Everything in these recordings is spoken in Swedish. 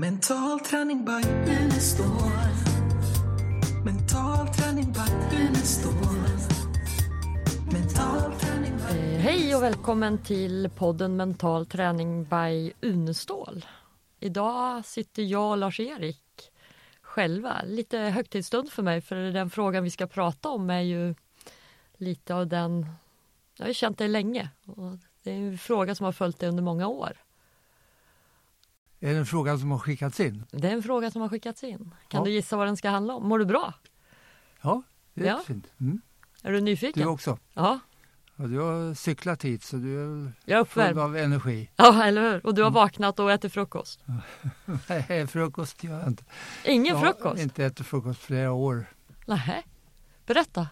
Mental träning by Unestål. Mental träning by Unestål. Mental träning by Eh, Hej och välkommen till podden Mental träning by Unestål. Idag sitter jag och Lars-Erik själva. Lite högtidsstund för mig för den frågan vi ska prata om är ju lite av den, jag har ju känt dig länge och det är en fråga som har följt dig under många år. Är det en fråga som har skickats in? Det är en fråga som har skickats in. Kan Ja. du gissa vad den ska handla om? Mår du bra? Ja, det är Ja. fint. Mm. Är du nyfiken? Du också. Ja, Ja, du har cyklat hit så du är jag full av energi. Ja, eller hur? Och du Mm. har vaknat och ätit frukost. Nej, frukost gör jag inte. Ingen jag frukost? har inte ätit frukost flera år. Nähä. Berätta.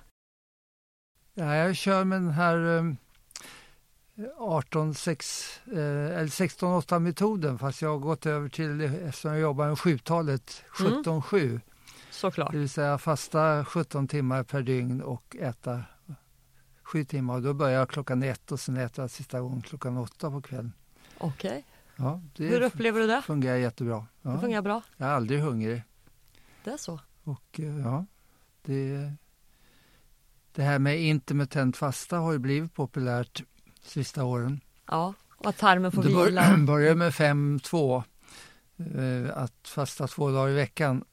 Ja, jag kör med den här um, 18-6, eh, eller 16-8 metoden fast jag har gått över till, eftersom jag jobbar med sjutalet, Mm. 17-7. Såklart. Det vill säga fasta 17 timmar per dygn och äta 7 timmar. Då börjar jag klockan ett och sen äter jag sista gången klockan åtta på kvällen. Okej. Ja, det Hur upplever du det? fungerar jättebra. Det Ja, fungerar bra. jag är aldrig hungrig. Det är så. Och eh, ja, det, det här med intermittent fasta har ju blivit populärt sista åren. Ja, och att tarmen får Det vila. bör, började med 5-2, eh, att fasta två dagar i veckan.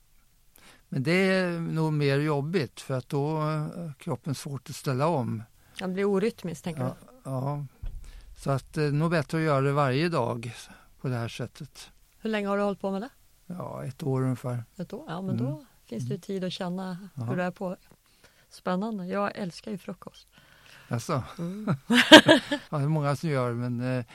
Men det är nog mer jobbigt för att då är kroppen svårt att ställa om. Det blir orytmiskt, tänker Ja, ja. Så att det är nog bättre att göra det varje dag på det här sättet. du. Hur länge har du hållit på med det? Ja, ett år ungefär. Ett år? Ja, men Mm. då finns det ju tid att känna Ja. hur det är på. Spännande. Jag älskar ju frukost. Alltså. Mm. Ja, det är många som gör men eh,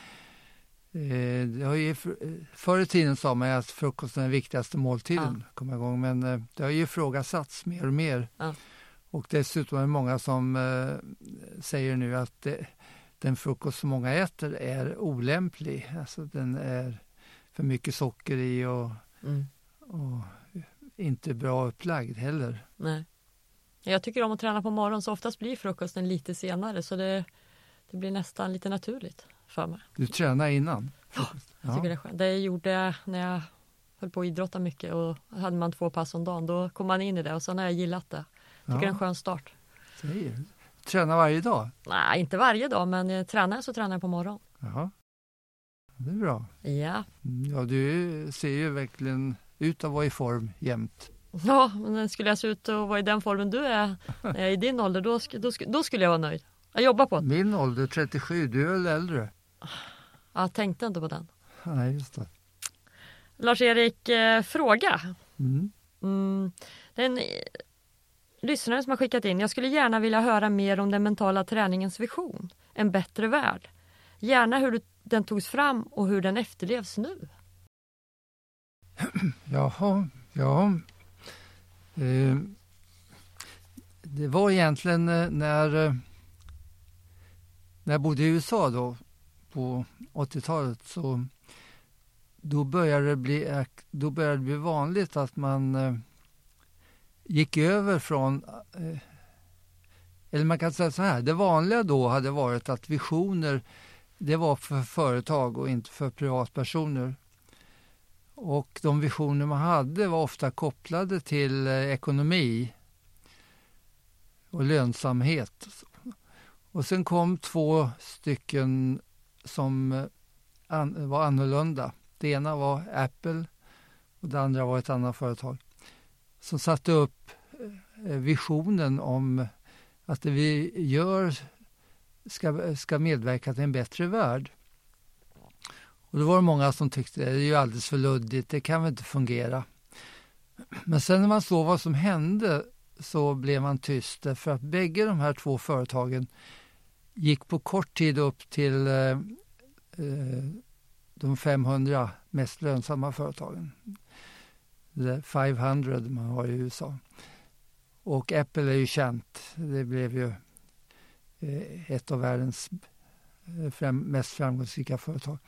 eh, det har ju, för- eh, förr i tiden sa man att frukosten är den viktigaste måltiden, komma igång, men eh, det har ju ifrågasatts mer och mer. Ja. Och dessutom är det många som eh, säger nu att det, den frukost som många äter är olämplig. Alltså den är för mycket socker i och, Mm. och inte bra upplagd heller. Nej. Jag tycker om att träna på morgonen så oftast blir frukosten lite senare så det, det blir nästan lite naturligt för mig. Du tränar innan? frukost? Jag tycker det är skönt. Det gjorde jag när jag höll på att idrotta mycket och hade man två pass om dagen. Då kom man in i det och sen har jag gillat det. Tycker det är en skön start. Tränar varje dag? Nej, inte varje dag, men eh, tränar jag så tränar jag på morgonen. Jaha. Det är bra. Ja, Mm, Ja, du ser ju verkligen ut att vara i form jämt. Ja men skulle jag se ut att vara i den formen du är när jag är i din ålder, då, då, då skulle jag vara nöjd. Jag jobbar på det. Min ålder 37, du är väl äldre? Jag tänkte inte på den. Nej, just det. Lars-Erik, eh, fråga. Mm. Mm, det är en eh, lyssnare som har skickat in. Jag skulle gärna vilja höra mer om den mentala träningens vision. En bättre värld. Gärna hur den togs fram och hur den efterlevs nu. Jaha, ja. Eh, det var egentligen eh, när, eh, när jag bodde i USA då, på 80-talet, så då började, det bli, då började det bli vanligt att man gick över från eller man kan säga så här, det vanliga då hade varit att visioner det var för företag och inte för privatpersoner. Och de visioner man hade var ofta kopplade till eh, ekonomi och lönsamhet. Och sen kom två stycken som eh, var annorlunda. Det ena var Apple och det andra var ett annat företag som satte upp eh, visionen om att det vi gör ska, ska medverka till en bättre värld. Och då var det många som tyckte det är ju alldeles för luddigt, det kan väl inte fungera. Men sen när man såg vad som hände så blev man tyst därför att bägge de här två företagen gick på kort tid upp till eh, eh de 500 mest lönsamma företagen. The 500 man har i USA. Och Apple är ju känt. Det blev ju eh, ett av världens eh, fram, mest framgångsrika företag.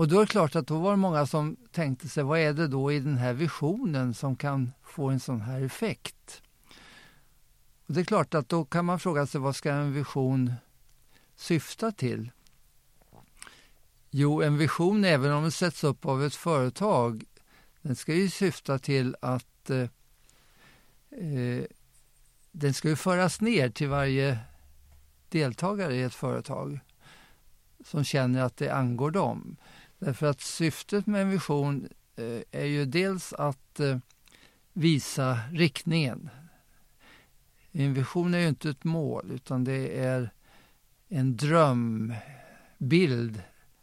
Och då är det klart att då var det många som tänkte sig, vad är det då i den här visionen som kan få en sån här effekt? Och det är klart att då kan man fråga sig, vad ska en vision syfta till? Jo, en vision, även om den sätts upp av ett företag, den ska ju syfta till att eh, eh, den ska ju föras ner till varje deltagare i ett företag som känner att det angår dem. Därför att syftet med en vision eh, är ju dels att eh, visa riktningen. En vision är ju inte ett mål utan det är en drömbild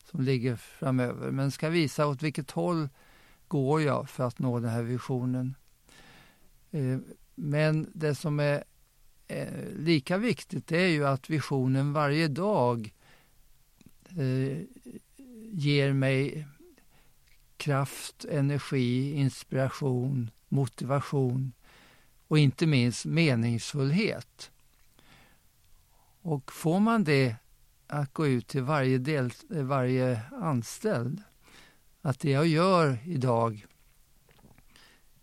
som ligger framöver men ska visa åt vilket håll går jag för att nå den här visionen. Eh, men det som är lika viktigt är ju att visionen varje dag ger mig kraft, energi, inspiration, motivation och inte minst meningsfullhet. Och får man det att gå ut till varje, del, varje anställd, att det jag gör idag,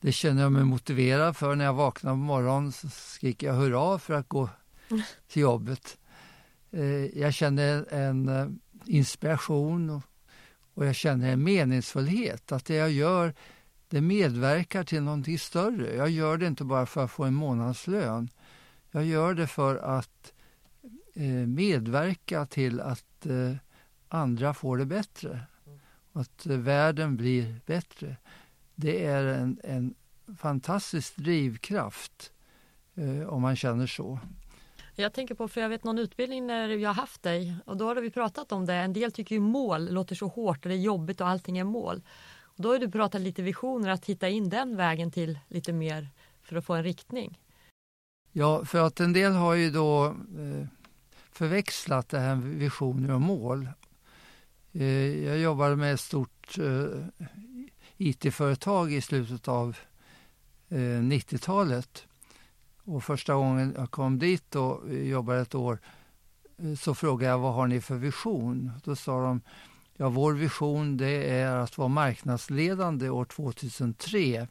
det känner jag mig motiverad för. När jag vaknar på morgonen så skriker jag hurra för att gå till jobbet. Eh, jag känner en eh, inspiration och jag känner en meningsfullhet. Att det jag gör det medverkar till någonting större. Jag gör det inte bara för att få en månadslön. Jag gör det för att eh, medverka till att eh, andra får det bättre. Att eh, världen blir bättre. Det är en, en fantastisk drivkraft eh, om man känner så. Jag tänker på, för jag vet någon utbildning när vi har haft dig och då har vi pratat om det. En del tycker ju mål låter så hårt och det är jobbigt och allting är mål. Och då har du pratat lite visioner, att hitta in den vägen till lite mer för att få en riktning. Ja, för att en del har ju då eh, förväxlat det här med visioner och mål. Eh, jag jobbade med ett stort eh, IT-företag i slutet av 90-talet och första gången jag kom dit och jobbade ett år eh, så frågade jag vad har ni för vision? Då sa de ja vår vision det är att vara marknadsledande år 2003.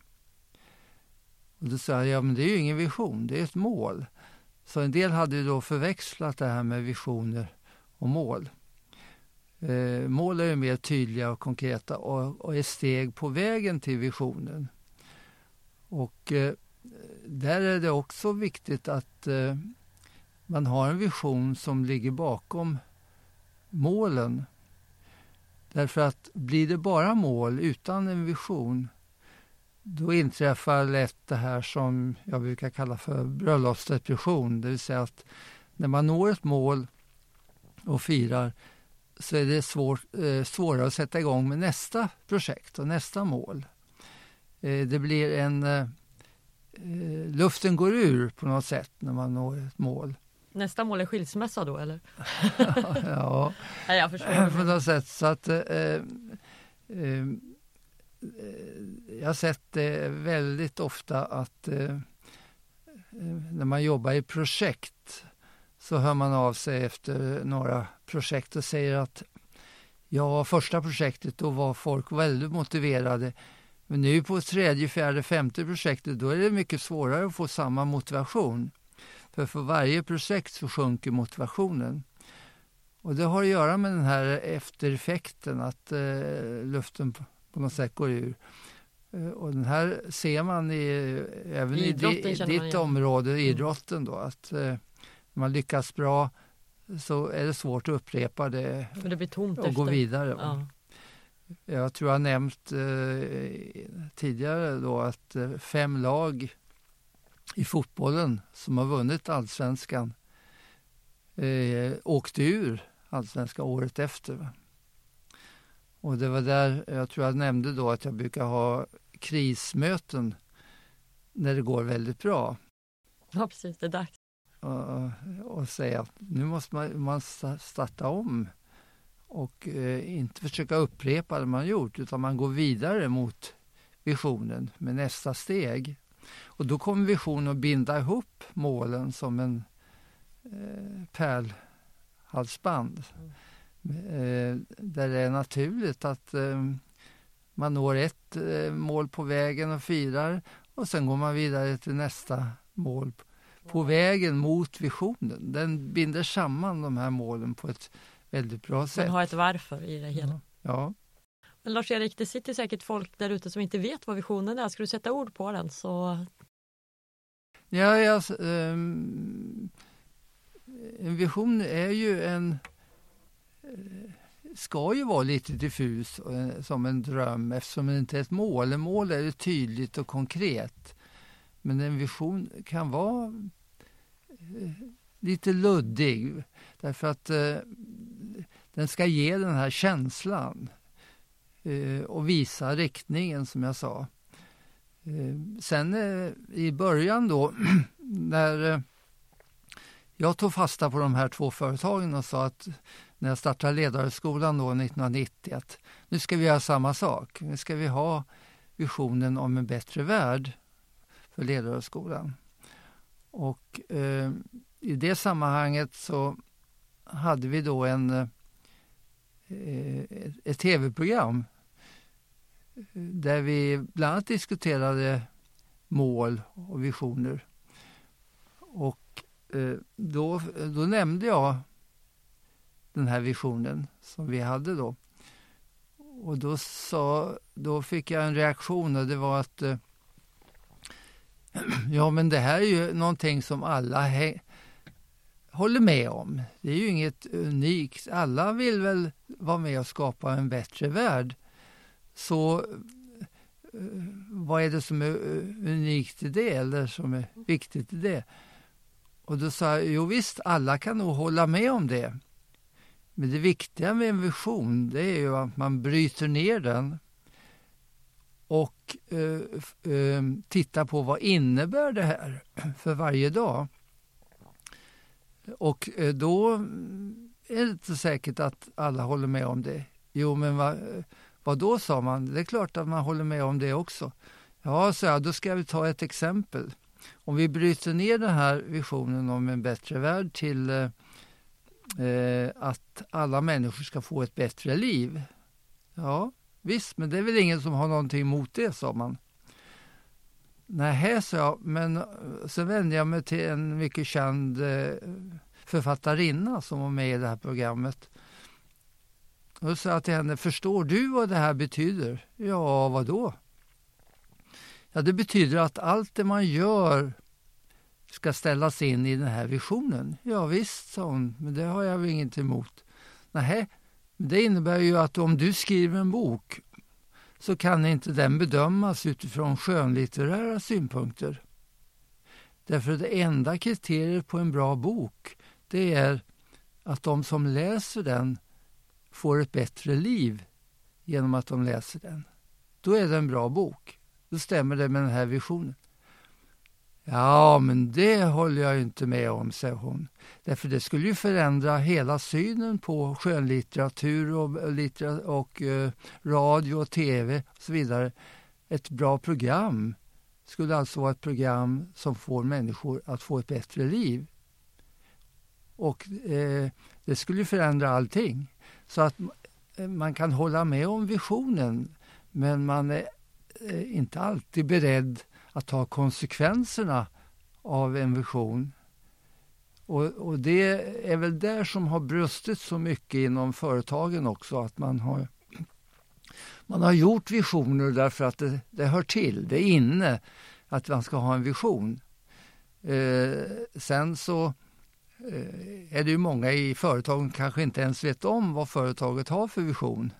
Och då sa jag ja men det är ju ingen vision, det är ett mål. Så en del hade ju då förväxlat det här med visioner och mål. Eh, mål är ju mer tydliga och konkreta och, och är steg på vägen till visionen. Och eh, där är det också viktigt att eh, man har en vision som ligger bakom målen. Därför att blir det bara mål utan en vision då inträffar lätt det här som jag brukar kalla för bröllopsdepression. Det vill säga att när man når ett mål och firar så är det svår, eh, svårare att sätta igång med nästa projekt och nästa mål. Eh, det blir en eh, eh, luften går ur på något sätt när man når ett mål. Nästa mål är skilsmässa då eller? ja, ja jag förstår. på något sätt. Så att, eh, eh, eh, jag har sett det väldigt ofta att eh, eh, när man jobbar i projekt så hör man av sig efter några projekt och säger att ja, första projektet då var folk väldigt motiverade men nu på tredje, fjärde, femte projektet då är det mycket svårare att få samma motivation. För för varje projekt så sjunker motivationen. Och det har att göra med den här eftereffekten, att eh, luften på, något sätt går ur. Eh, och den här ser man i, även i, di, ditt område, mm. idrotten då, att eh, man lyckas bra så är det svårt att upprepa det, det och efter. gå vidare. Ja. Jag tror jag nämnt eh, tidigare då att eh, fem lag i fotbollen som har vunnit allsvenskan eh, åkte ur allsvenskan året efter. Och det var där jag tror jag nämnde då att jag brukar ha krismöten när det går väldigt bra. Ja, precis, det är dags. Och, och säga att nu måste man, man starta om och eh, inte försöka upprepa det man gjort utan man går vidare mot visionen med nästa steg. Och då kommer visionen att binda ihop målen som en eh, pärlhalsband. Mm. Eh, där det är naturligt att eh, man når ett eh, mål på vägen och firar och sen går man vidare till nästa mål på vägen mot visionen. Den binder samman de här målen på ett väldigt bra sätt. Man har ett varför i det hela. Ja. Men Lars-Erik, det sitter säkert folk där ute som inte vet vad visionen är. Ska du sätta ord på den så Ja, ja um, en vision är ju en eh, ska ju vara lite diffus eh, som en dröm eftersom det inte är ett mål. En mål är tydligt och konkret. Men en vision kan vara eh, lite luddig därför att den ska ge den här känslan eh, och visa riktningen som jag sa. Eh, sen eh, i början då när jag tog fasta på de här två företagen och sa att när jag startade ledarskolan då 1990 att nu ska vi göra samma sak. Nu ska vi ha visionen om en bättre värld för ledarskolan. Och eh, i det sammanhanget så hade vi då en, eh, Eh, ett tv-program eh, där vi bland annat diskuterade mål och visioner. Och eh, då, då nämnde jag den här visionen som vi hade då. Och då, sa, då fick jag en reaktion och det var att ja men det här är ju någonting som alla håller med om. Det är ju inget unikt. Alla vill väl vara med och skapa en bättre värld. Så eh, vad är det som är eh, unikt i det eller som är viktigt i det? Och då sa jag, jo visst, alla kan nog hålla med om det. Men det viktiga med en vision det är ju att man bryter ner den och eh, eh, tittar på vad innebär det här för varje dag. Och eh, då eh, är det inte säkert att alla håller med om det. Jo, men vad, eh, vad då sa man? Det är klart att man håller med om det också. Ja, så jag, då ska vi ta ett exempel. Om vi bryter ner den här visionen om en bättre värld till eh, att alla människor ska få ett bättre liv. Ja, visst, men det är väl ingen som har någonting emot det, sa man. Nej, sa jag, men eh, så vände jag mig till en mycket känd eh, författarinna som var med i det här programmet. Och sa jag till henne, förstår du vad det här betyder? Ja, vad då? Ja, det betyder att allt det man gör ska ställas in i den här visionen. Ja, visst, sa hon, men det har jag väl inget emot. Nej, det innebär ju att om du skriver en bok så kan inte den bedömas utifrån skönlitterära synpunkter. Därför det enda kriteriet på en bra bok det är att de som läser den får ett bättre liv genom att de läser den. Då är det en bra bok. Då stämmer det med den här visionen. Ja, men det håller jag inte med om, säger hon. Därför det skulle ju förändra hela synen på skönlitteratur och, och eh, radio och tv och så vidare. Ett bra program skulle alltså vara ett program som får människor att få ett bättre liv. Och eh, det skulle förändra allting. Så att eh, man kan hålla med om visionen men man är eh, inte alltid beredd att ta konsekvenserna av en vision. Och, och, det är väl där som har brustit så mycket inom företagen också, att man har, man har gjort visioner därför att det, det hör till, det är inne att man ska ha en vision. Eh, sen så eh, är det ju många i företagen kanske inte ens vet om vad företaget har för vision.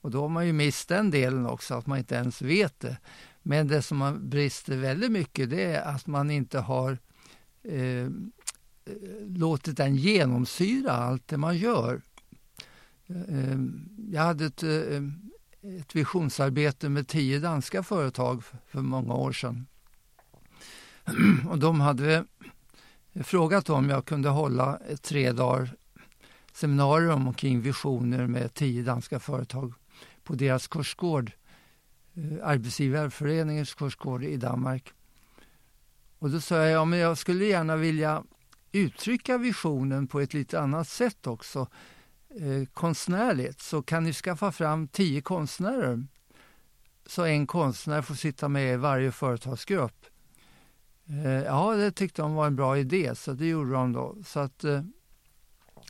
Och då har man ju mist den delen också, att man inte ens vet det. Men det som man brister väldigt mycket det är att man inte har eh, låtit den genomsyra allt det man gör. Eh, jag hade ett, eh, ett visionsarbete med tio danska företag för många år sedan. Och de hade eh, frågat om jag kunde hålla ett tre dagar seminarium kring visioner med tio danska företag på deras kursgård Eh, Arbetsgivareföreningens arbetsgivarföreningens kursgård i Danmark. Och då sa jag, ja men jag skulle gärna vilja uttrycka visionen på ett lite annat sätt också, eh, konstnärligt. Så kan ni skaffa fram tio konstnärer? Så en konstnär får sitta med i varje företagsgrupp. Eh, ja, det tyckte de var en bra idé, så det gjorde de då. Så att, eh,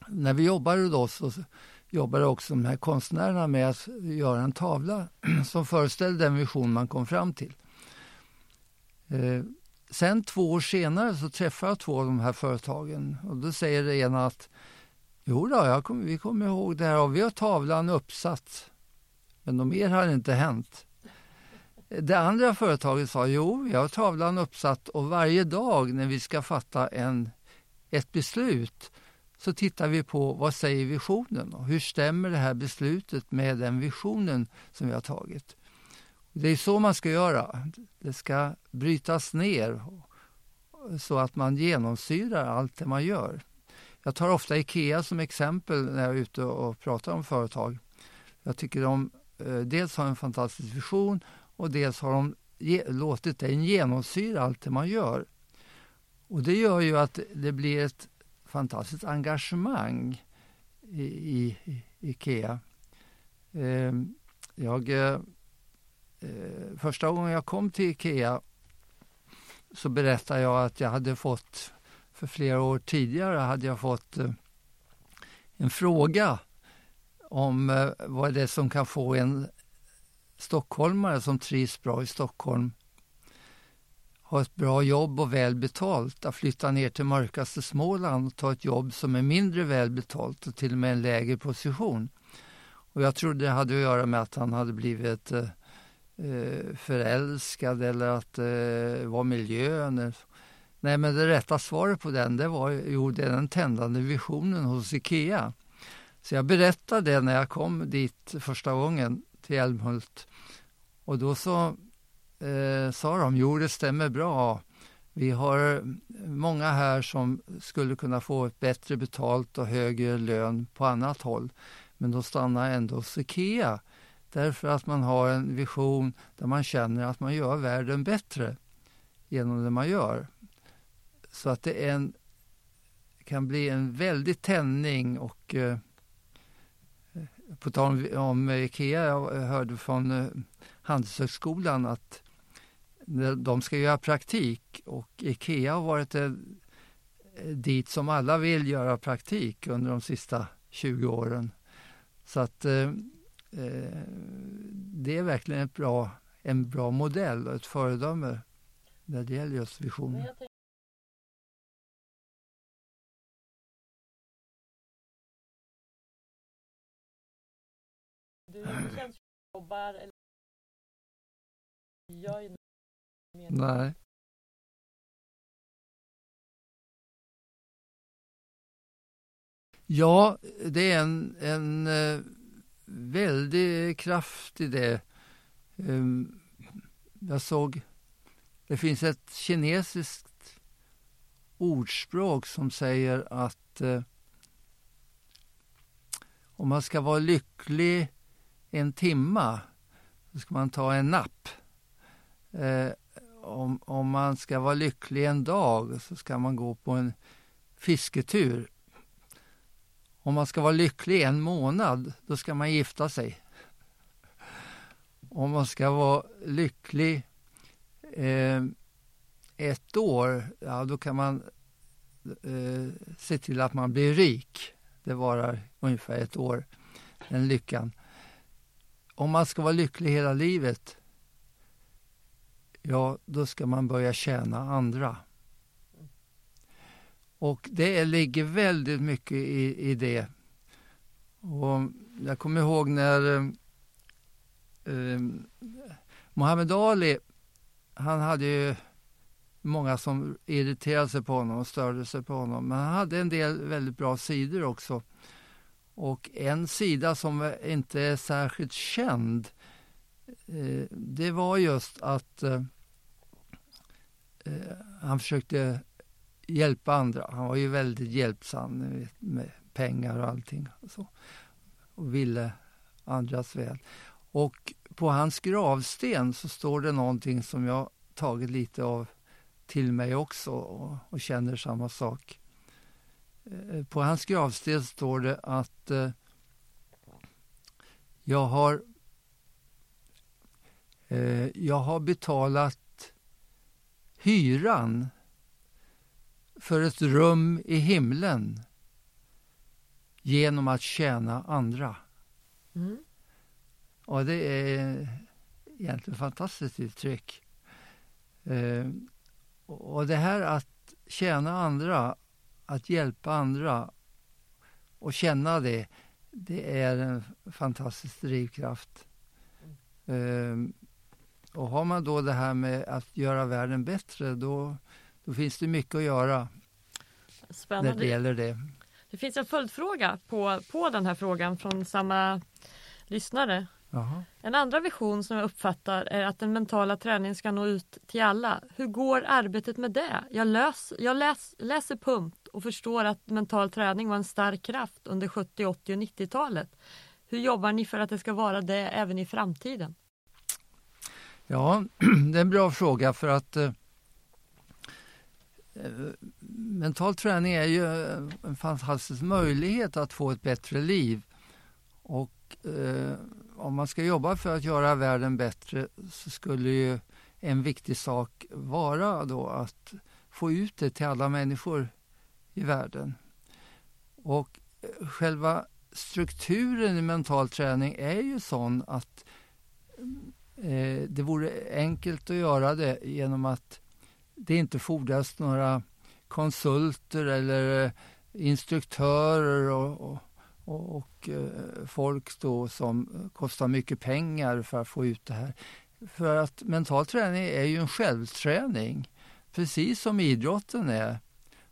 när vi jobbade då så jobbade också de här konstnärerna med att göra en tavla som föreställde den vision man kom fram till. Eh, sen två år senare så träffade jag två av de här företagen och då säger det ena att Jo då, jag kom, vi kommer ihåg det här och vi har tavlan uppsatt. Men något mer har inte hänt. Det andra företaget sa jo, vi har tavlan uppsatt och varje dag när vi ska fatta en, ett beslut så tittar vi på vad säger visionen och hur stämmer det här beslutet med den visionen som vi har tagit. Det är så man ska göra. Det ska brytas ner så att man genomsyrar allt det man gör. Jag tar ofta Ikea som exempel när jag är ute och pratar om företag. Jag tycker de eh, dels har en fantastisk vision och dels har de låtit den genomsyra allt det man gör. Och det gör ju att det blir ett fantastiskt engagemang i, i, i Ikea. Eh, jag, eh, första gången jag kom till Ikea så berättade jag att jag hade fått, för flera år tidigare hade jag fått eh, en fråga om eh, vad det är som kan få en stockholmare som trivs bra i Stockholm ha ett bra jobb och väl betalt, att flytta ner till mörkaste Småland och ta ett jobb som är mindre väl betalt och till och med en lägre position. Och jag trodde det hade att göra med att han hade blivit eh, eh förälskad eller att det eh, var miljön. Nej, men det rätta svaret på den det var jo, det är den tändande visionen hos Ikea. Så jag berättade det när jag kom dit första gången till Älmhult. Och då så eh, sa de, jo det stämmer bra. Vi har många här som skulle kunna få ett bättre betalt och högre lön på annat håll. Men de stannar ändå hos Ikea. Därför att man har en vision där man känner att man gör världen bättre genom det man gör. Så att det en, kan bli en väldig tändning och eh, på tal om Ikea, jag hörde från eh, Handelshögskolan att de ska göra praktik och Ikea har varit dit som alla vill göra praktik under de sista 20 åren. Så att eh, eh, det är verkligen ett bra, en bra modell och ett föredöme när det gäller just visionen. Du känns jobbar eller gör ju Nej. Ja, det är en, en eh, väldig kraft i det. Um, jag såg, det finns ett kinesiskt ordspråk som säger att eh, om man ska vara lycklig en timma, så ska man ta en napp. Eh, om, om man ska vara lycklig en dag så ska man gå på en fisketur. Om man ska vara lycklig en månad, då ska man gifta sig. Om man ska vara lycklig eh, ett år, ja då kan man eh, se till att man blir rik. Det varar ungefär ett år, den lyckan. Om man ska vara lycklig hela livet, ja, då ska man börja tjäna andra. Och det ligger väldigt mycket i, i det. Och jag kommer ihåg när eh, eh, Ali, han hade ju många som irriterade sig på honom och störde sig på honom. Men han hade en del väldigt bra sidor också. Och en sida som inte är särskilt känd, eh, det var just att Eh, Eh, han försökte hjälpa andra. Han var ju väldigt hjälpsam med pengar och allting. Och, så. och ville andras väl. Och på hans gravsten så står det någonting som jag tagit lite av till mig också och, och känner samma sak. Eh, på hans gravsten står det att eh, jag har eh, jag har betalat hyran för ett rum i himlen. genom att tjäna andra. Mm. Och det är egentligen ett fantastiskt uttryck. Eh, och det här att tjäna andra, att hjälpa andra och känna det, det är en fantastisk drivkraft. Eh, och har man då det här med att göra världen bättre, då, då finns det mycket att göra när det Spännande. gäller det. Det finns en följdfråga på, på den här frågan från samma lyssnare. Jaha. En andra vision som jag uppfattar är att den mentala träningen ska nå ut till alla. Hur går arbetet med det? Jag, lös, jag läs, läser punkt och förstår att mental träning var en stark kraft under 70, 80 och 90-talet. Hur jobbar ni för att det ska vara det även i framtiden? Ja, det är en bra fråga för att eh, eh mental träning är ju eh, en fantastisk möjlighet att få ett bättre liv. Och eh, om man ska jobba för att göra världen bättre så skulle ju en viktig sak vara då att få ut det till alla människor i världen. Och eh, själva strukturen i mental träning är ju sån att mm, eh, det vore enkelt att göra det genom att det inte fordras några konsulter eller eh, instruktörer och, och, och, och eh, folk då som kostar mycket pengar för att få ut det här. För att mental träning är ju en självträning, precis som idrotten är.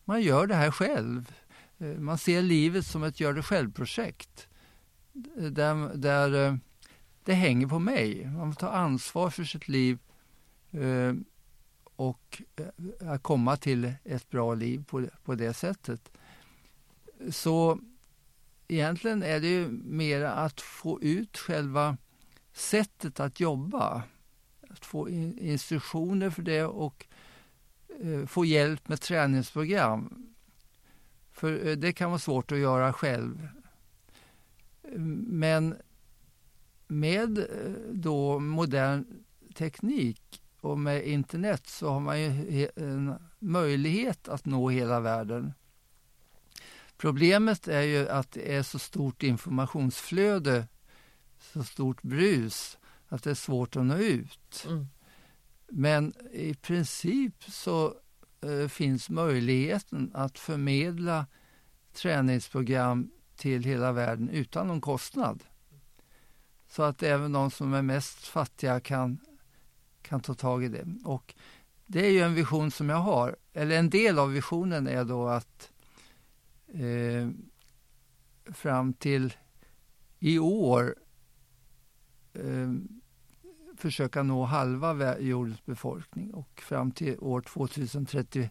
Man gör det här själv. Eh, man ser livet som ett gör det själv-projekt. Där, där det hänger på mig. Man får ta ansvar för sitt liv eh, och eh, att komma till ett bra liv på, på det sättet. Så egentligen är det ju mer att få ut själva sättet att jobba. Att få in, instruktioner för det och eh, få hjälp med träningsprogram. För eh, det kan vara svårt att göra själv. Men med eh, då modern teknik och med internet så har man ju en möjlighet att nå hela världen. Problemet är ju att det är så stort informationsflöde, så stort brus, att det är svårt att nå ut. Mm. Men i princip så eh, finns möjligheten att förmedla träningsprogram till hela världen utan någon kostnad. Så att även de som är mest fattiga kan, kan ta tag i det. Och det är ju en vision som jag har. Eller en del av visionen är då att eh, fram till i år eh, försöka nå halva jordens befolkning och fram till år 2037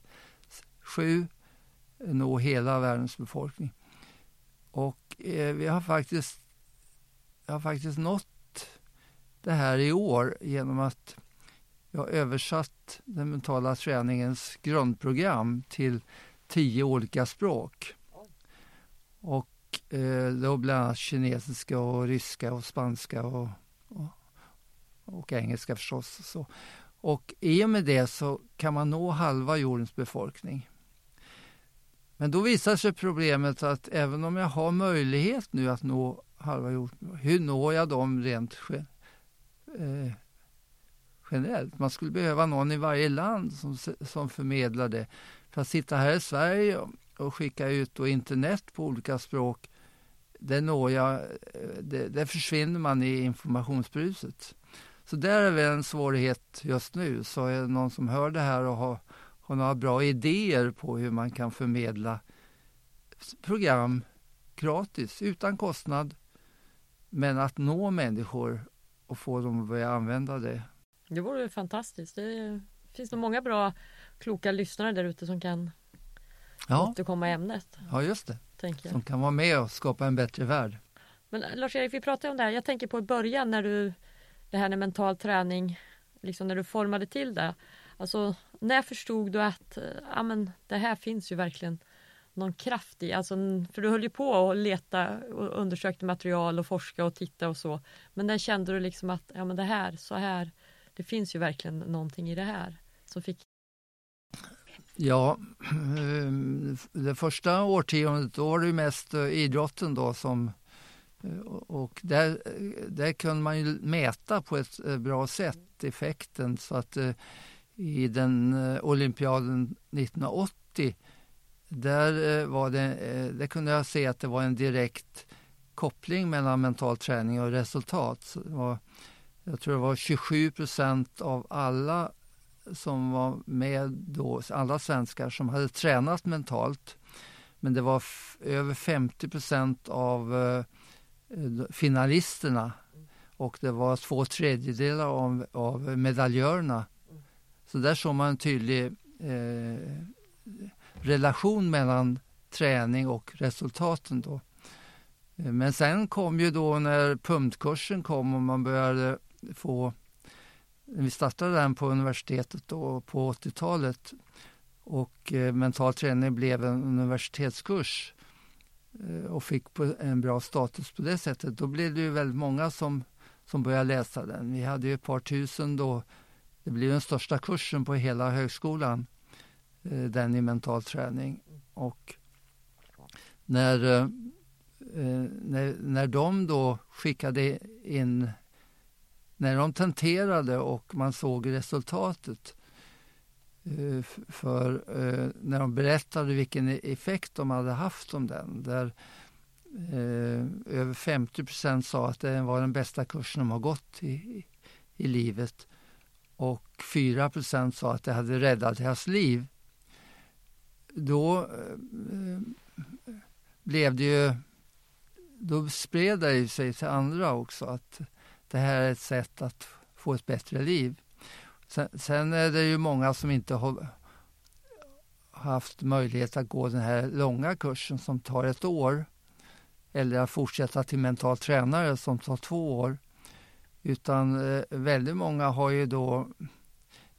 eh, nå hela världens befolkning. Och eh, vi har faktiskt, jag har faktiskt nått det här i år genom att jag har översatt den mentala träningens grundprogram till tio olika språk. Och eh, då bland annat kinesiska och ryska och spanska och, och, och engelska förstås. Så. Och i och med det så kan man nå halva jordens befolkning. Men då visar sig problemet att även om jag har möjlighet nu att nå halva jorden, hur når jag dem rent eh, generellt? Man skulle behöva någon i varje land som, som förmedlar det. För att sitta här i Sverige och- och skicka ut då internet på olika språk, det når jag, eh, det, det försvinner man i informationsbruset. Så där är väl en svårighet just nu. Så är det någon som hör det här och har, har några bra idéer på hur man kan förmedla program gratis, utan kostnad, men att nå människor och få dem att börja använda det. Det vore fantastiskt. Det finns nog många bra kloka lyssnare där ute som kan Ja, återkomma i ämnet. ja just det. Tänker. Som kan vara med och skapa en bättre värld. Men Lars-Erik, vi pratade om det här. Jag tänker på i början när du, det här med mental träning, liksom när du formade till det. Alltså, när förstod du att eh, ja, men det här finns ju verkligen någon kraft i? Alltså, för du höll ju på att leta och undersökte material och forska och titta och så. Men när kände du liksom att ja, men det här, så här, det finns ju verkligen någonting i det här som fick Ja, ehm, det första årtiondet då var det ju mest eh, idrotten då som eh, och där, eh, där kunde man ju mäta på ett bra sätt effekten så att i den olympiaden 1980 där, eh, var det, eh, där kunde jag se att det var en direkt koppling mellan mental träning och resultat. Det var, jag tror det var 27 procent av alla som var med då, alla svenskar som hade tränat mentalt. Men det var över 50 procent av eh, finalisterna och det var två tredjedelar av, av medaljörerna. Så där såg man en tydlig eh, relation mellan träning och resultaten då. Eh, men sen kom ju då när pumpkursen kom och man började få vi startade den på universitetet då på 80-talet och eh, mental träning blev en universitetskurs eh, och fick en bra status på det sättet. Då blev det ju väldigt många som, som började läsa den. Vi hade ju ett par tusen då. Det blev den största kursen på hela högskolan, Eh, den i mental träning. Och när, eh, eh, när, när de då skickade in när de tenterade och man såg resultatet för när de berättade vilken e-, effekt de hade haft om den. Där över 50 sa att det var den bästa kursen de har gått i, i livet och 4% sa att det hade räddat deras liv. Då eh, blev det ju då spred det sig till andra också att det här är ett sätt att få ett bättre liv. Sen, sen är det ju många som inte har haft möjlighet att gå den här långa kursen som tar ett år eller att fortsätta till mental tränare som tar två år. Utan eh, väldigt många har ju då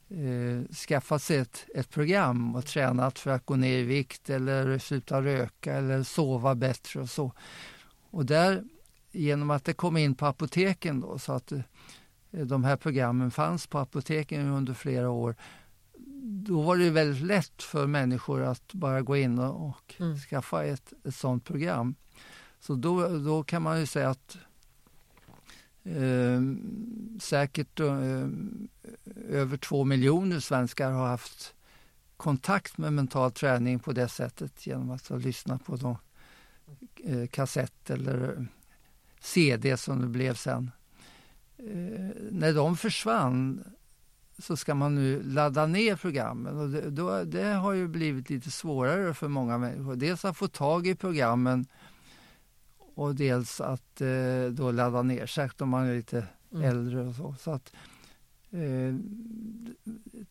eh, skaffat sig ett, ett program och tränat för att gå ner i vikt eller sluta röka eller sova bättre och så. Och där genom att det kom in på apoteken då, så att eh, de här programmen fanns på apoteken under flera år. Då var det väldigt lätt för människor att bara gå in och, och mm. skaffa ett, ett sådant program. Så då, då kan man ju säga att eh, säkert eh, över två miljoner svenskar har haft kontakt med mental träning på det sättet genom att lyssna på de, eh, kassett eller eh, CD som det blev sen. Eh, när de försvann så ska man nu ladda ner programmen och det, då, det har ju blivit lite svårare för många människor. Dels att få tag i programmen och dels att eh, då ladda ner, särskilt om man är lite mm. äldre och så. så att, eh,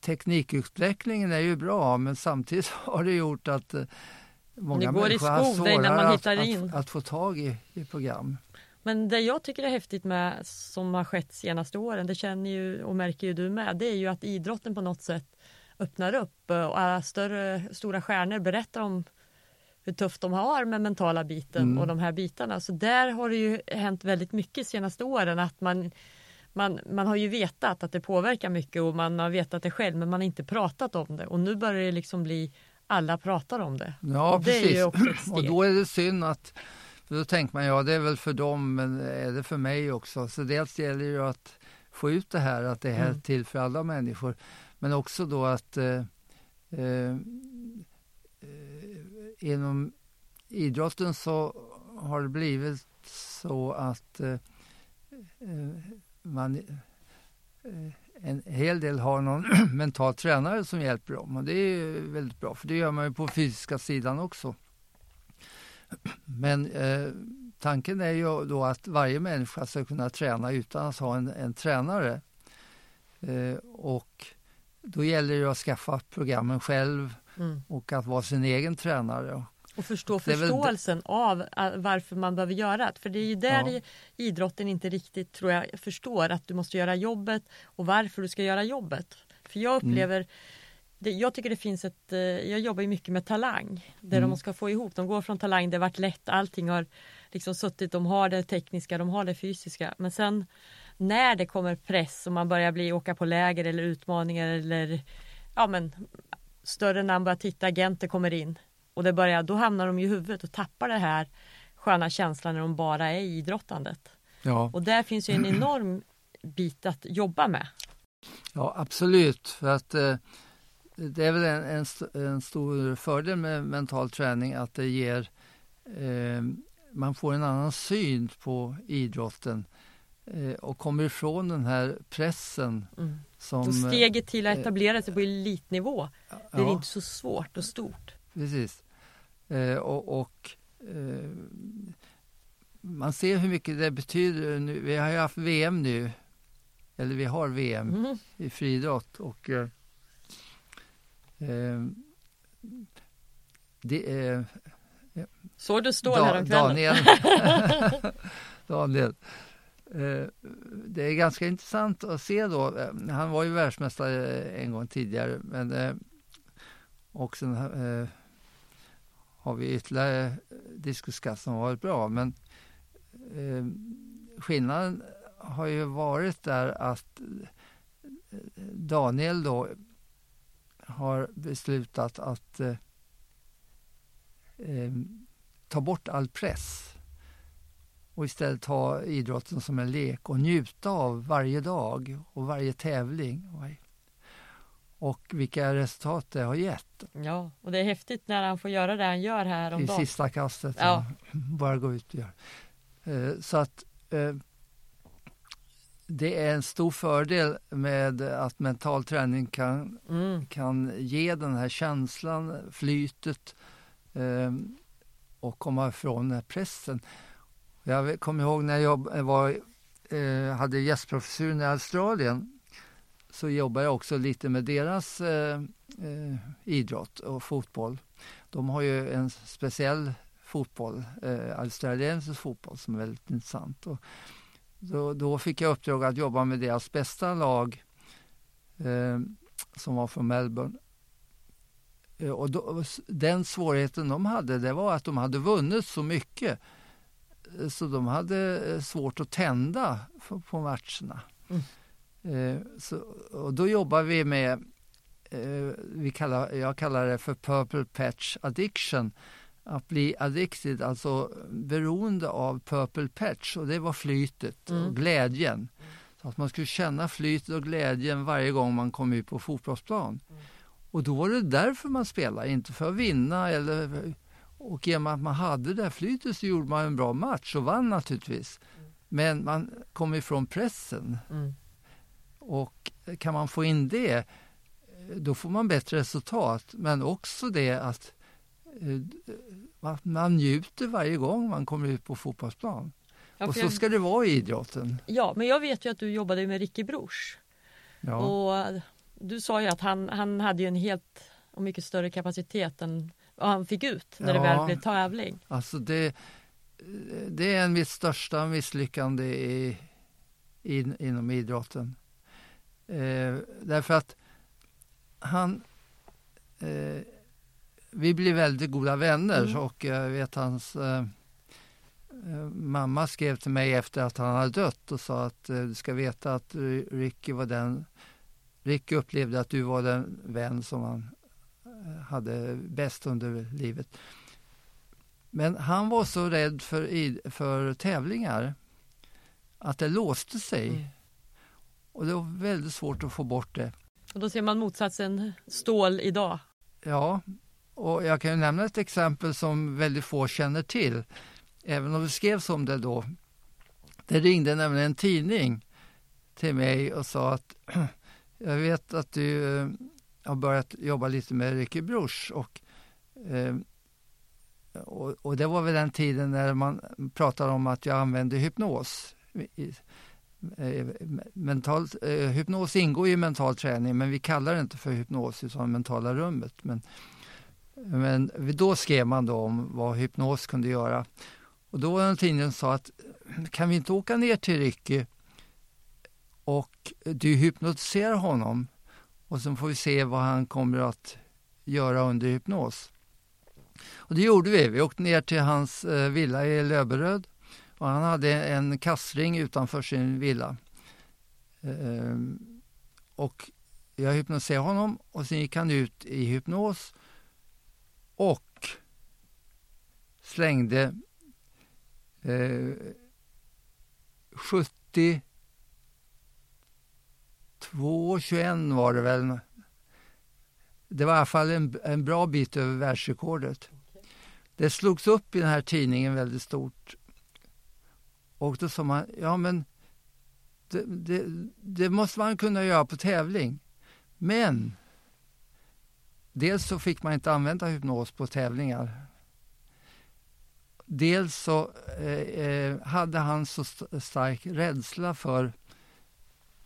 teknikutvecklingen är ju bra men samtidigt har det gjort att eh, många människor har svårare att, att, att, få tag i, i program. Men det jag tycker är häftigt med som har skett senaste åren, det känner ju och märker ju du med, det är ju att idrotten på något sätt öppnar upp eh, och alla större, stora stjärnor berättar om hur tufft de har med mentala biten mm. och de här bitarna. Så där har det ju hänt väldigt mycket senaste åren att man man, man har ju vetat att det påverkar mycket och man har vetat det själv men man har inte pratat om det och nu börjar det liksom bli alla pratar om det. Ja och precis och då är det synd att för då tänker man, ja det är väl för dem, men är det för mig också? Så dels gäller det ju att få ut det här, att det är mm. till för alla människor. Men också då att eh, eh, inom idrotten så har det blivit så att eh, eh man eh, en hel del har någon mental tränare som hjälper dem och det är väldigt bra för det gör man ju på fysiska sidan också. Men eh, tanken är ju då att varje människa ska kunna träna utan att ha en, en tränare. Eh, och då gäller det att skaffa programmen själv mm. och att vara sin egen tränare. Och förstå förståelsen av varför man behöver göra det. För det är ju där ja. idrotten inte riktigt tror jag förstår att du måste göra jobbet och varför du ska göra jobbet. För jag mm. upplever mm det, jag tycker det finns ett, eh, jag jobbar ju mycket med talang. Där mm. de ska få ihop, de går från talang, det har varit lätt, allting har liksom suttit, de har det tekniska, de har det fysiska. Men sen när det kommer press och man börjar bli, åka på läger eller utmaningar eller ja men större namn börjar titta, agenter kommer in och det börjar, då hamnar de i huvudet och tappar det här sköna känslan när de bara är i idrottandet. Ja, Och där finns ju en enorm bit att jobba med. ja absolut. För att eh, det är väl en, en, st- en stor fördel med mental träning att det ger eh, man får en annan syn på idrotten eh, och kommer ifrån den här pressen Mm. Som... Och steget till att etablera sig på elitnivå blir ja, inte så svårt och stort. Precis. Eh, och och eh, man ser hur mycket det betyder. Nu, vi har ju haft VM nu, eller vi har VM Mm. i friidrott och eh, eh, det är Såg du stål Da- häromkvällen? Daniel. Daniel. Eh, det är ganska intressant att se då. Eh, han var ju världsmästare en gång tidigare. Men, eh, och sen har vi ytterligare diskuskast som har varit bra. Men skillnaden har ju varit där att Daniel då har beslutat att eh, ta bort all press och istället ta idrotten som en lek och njuta av varje dag och varje tävling. Och vilka resultat det har gett Ja, och det är häftigt när han får göra det han gör här om i dagen. sista kastet. Ja. Bara gå ut och göra. Eh, Så att eh, det är en stor fördel med att mental träning kan Mm. kan ge den här känslan, flytet eh, och komma ifrån den här pressen. Jag kommer ihåg när jag var, eh, hade gästprofessuren i Australien så jobbade jag också lite med deras eh, eh, idrott och fotboll. De har ju en speciell fotboll, eh, australiensisk fotboll som är väldigt intressant. Och då, då fick jag uppdrag att jobba med deras bästa lag eh, som var från Melbourne. Eh, Och då, den svårigheten de hade det var att de hade vunnit så mycket så de hade eh, svårt att tända på, matcherna. Eh, så, och då jobbar vi med, eh, vi kallar, jag kallar det för purple patch addiction. Att bli addicted, alltså beroende av purple patch och det var flytet Mm. och glädjen. Så att man skulle känna flytet och glädjen varje gång man kom ut på fotbollsplan. Och då var det därför man spelade, inte för att vinna. Eller, och genom att man hade det här flytet så gjorde man en bra match och vann naturligtvis. Men man kom ifrån pressen. Mm. Och kan man få in det, då får man bättre resultat. Men också det att eh, att man njuter varje gång man kommer ut på fotbollsplan. Ja, och så jag, ska det vara i idrotten. ja, men jag vet ju att du jobbade med Ricky Bruch. Ja. Och du sa ju att han, han hade en helt och mycket större kapacitet än vad han fick ut när det Ja. väl blev tävling. Alltså det, det är mitt största misslyckande i, in, inom idrotten. Eh, därför att han... Eh, vi blev väldigt goda vänner Mm. och jag vet hans eh, eh, mamma skrev till mig efter att han hade dött och sa att eh, du ska veta att Ricky var den... Ricky upplevde att du var den vän som han hade bäst under livet. Men han var så rädd för, för tävlingar att det låste sig. Mm. Och det var väldigt svårt att få bort det. Och då ser man motsatsen stål idag. Ja, och jag kan ju nämna ett exempel som väldigt få känner till. Även om det skrevs om det då. Det ringde nämligen en tidning till mig och sa att jag vet att du jag har börjat jobba lite med Ricky Bruch och, eh, och, och det var väl den tiden när man pratade om att jag använde hypnos. I, eh, mental, eh, hypnos ingår ju i mental träning men vi kallar det inte för hypnos utan mentala rummet. Men, men då skrev man då om vad hypnos kunde göra. Och då var det en tidning som sa att kan vi inte åka ner till Ricky och du hypnotiserar honom och sen får vi se vad han kommer att göra under hypnos. Och det gjorde vi. Vi åkte ner till hans eh, villa i Löberöd och han hade en kastring utanför sin villa. Ehm, och jag hypnotiserade honom och sen gick han ut i hypnos och slängde eh, 72, 2,21 var det väl. Det var i alla fall en, en bra bit över världsrekordet. Det slogs upp i den här tidningen väldigt stort. Och då sa man, ja men det, det, det måste man kunna göra på tävling. Men dels så fick man inte använda hypnos på tävlingar. Dels så eh, eh hade han så st stark rädsla för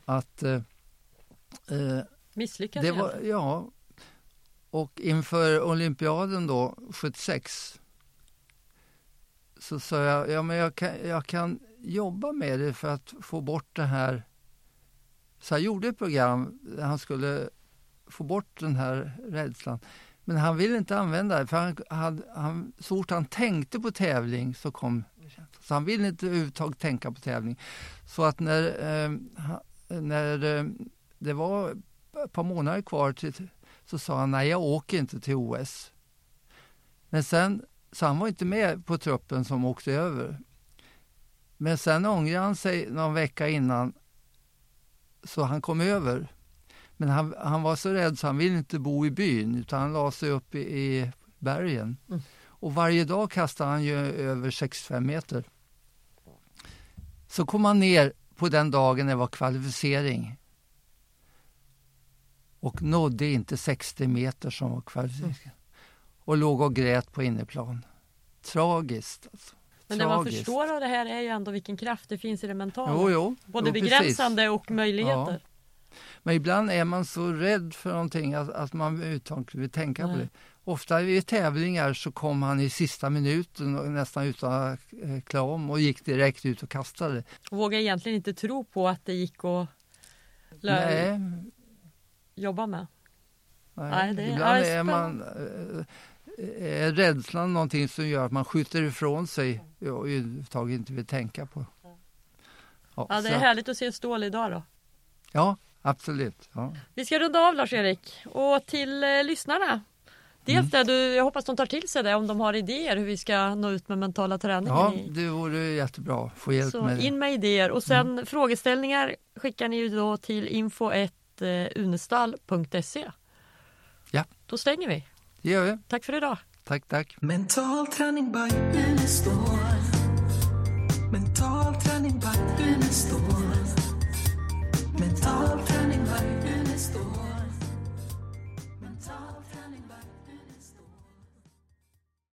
att... Eh, eh Misslyckas det var, Ja. Och inför olympiaden då, 76 så sa jag, ja men jag kan, jag kan jobba med det för att få bort det här. Så jag gjorde ett program där han skulle få bort den här rädslan. Men han ville inte använda det, för han, han, han, så fort han tänkte på tävling så kom Så han ville inte överhuvudtaget tänka på tävling. Så att när, eh, när eh, det var ett par månader kvar till, så sa han nej, jag åker inte till OS. Men sen, så han var inte med på truppen som åkte över. Men sen ångrade han sig någon vecka innan så han kom över. Men han, han var så rädd så han ville inte bo i byn utan han la sig upp i, i bergen. Mm. Och varje dag kastade han ju över 65 meter. Så kom han ner på den dagen det var kvalificering. Och nådde inte 60 meter som var kvalificering. Mm. Och låg och grät på innerplan. Tragiskt. Alltså. Men det man förstår av det här är ju ändå vilken kraft det finns i det mentala. Jo, jo. Både jo, begränsande precis. och möjligheter. Ja. Men ibland är man så rädd för någonting att, att man överhuvudtaget vill tänka Nej. på det. Ofta vid tävlingar så kom han i sista minuten och nästan utan att eh, klä om och gick direkt ut och kastade. Vågar egentligen inte tro på att det gick att Nej jobba med. Nej, Nej det ibland är, är man eh, eh, är rädslan någonting som gör att man skjuter ifrån sig och överhuvudtaget inte vill tänka på. Ja, ja det är härligt att se Stål idag då. Ja, absolut. Ja. Vi ska runda av Lars-Erik och till eh, lyssnarna. Dels mm. det, du, jag hoppas de tar till sig det om de har idéer hur vi ska nå ut med mentala träningen. Ja, det vore jättebra. att Få hjälp Så med det. In med idéer och sen mm. frågeställningar skickar ni ju då till info 1 Eh, unestal.se. Ja. Då stänger vi. Det gör vi. Tack för idag. Tack, tack. Mental träning by Unestål. Mental träning by Unestål. Mental träning by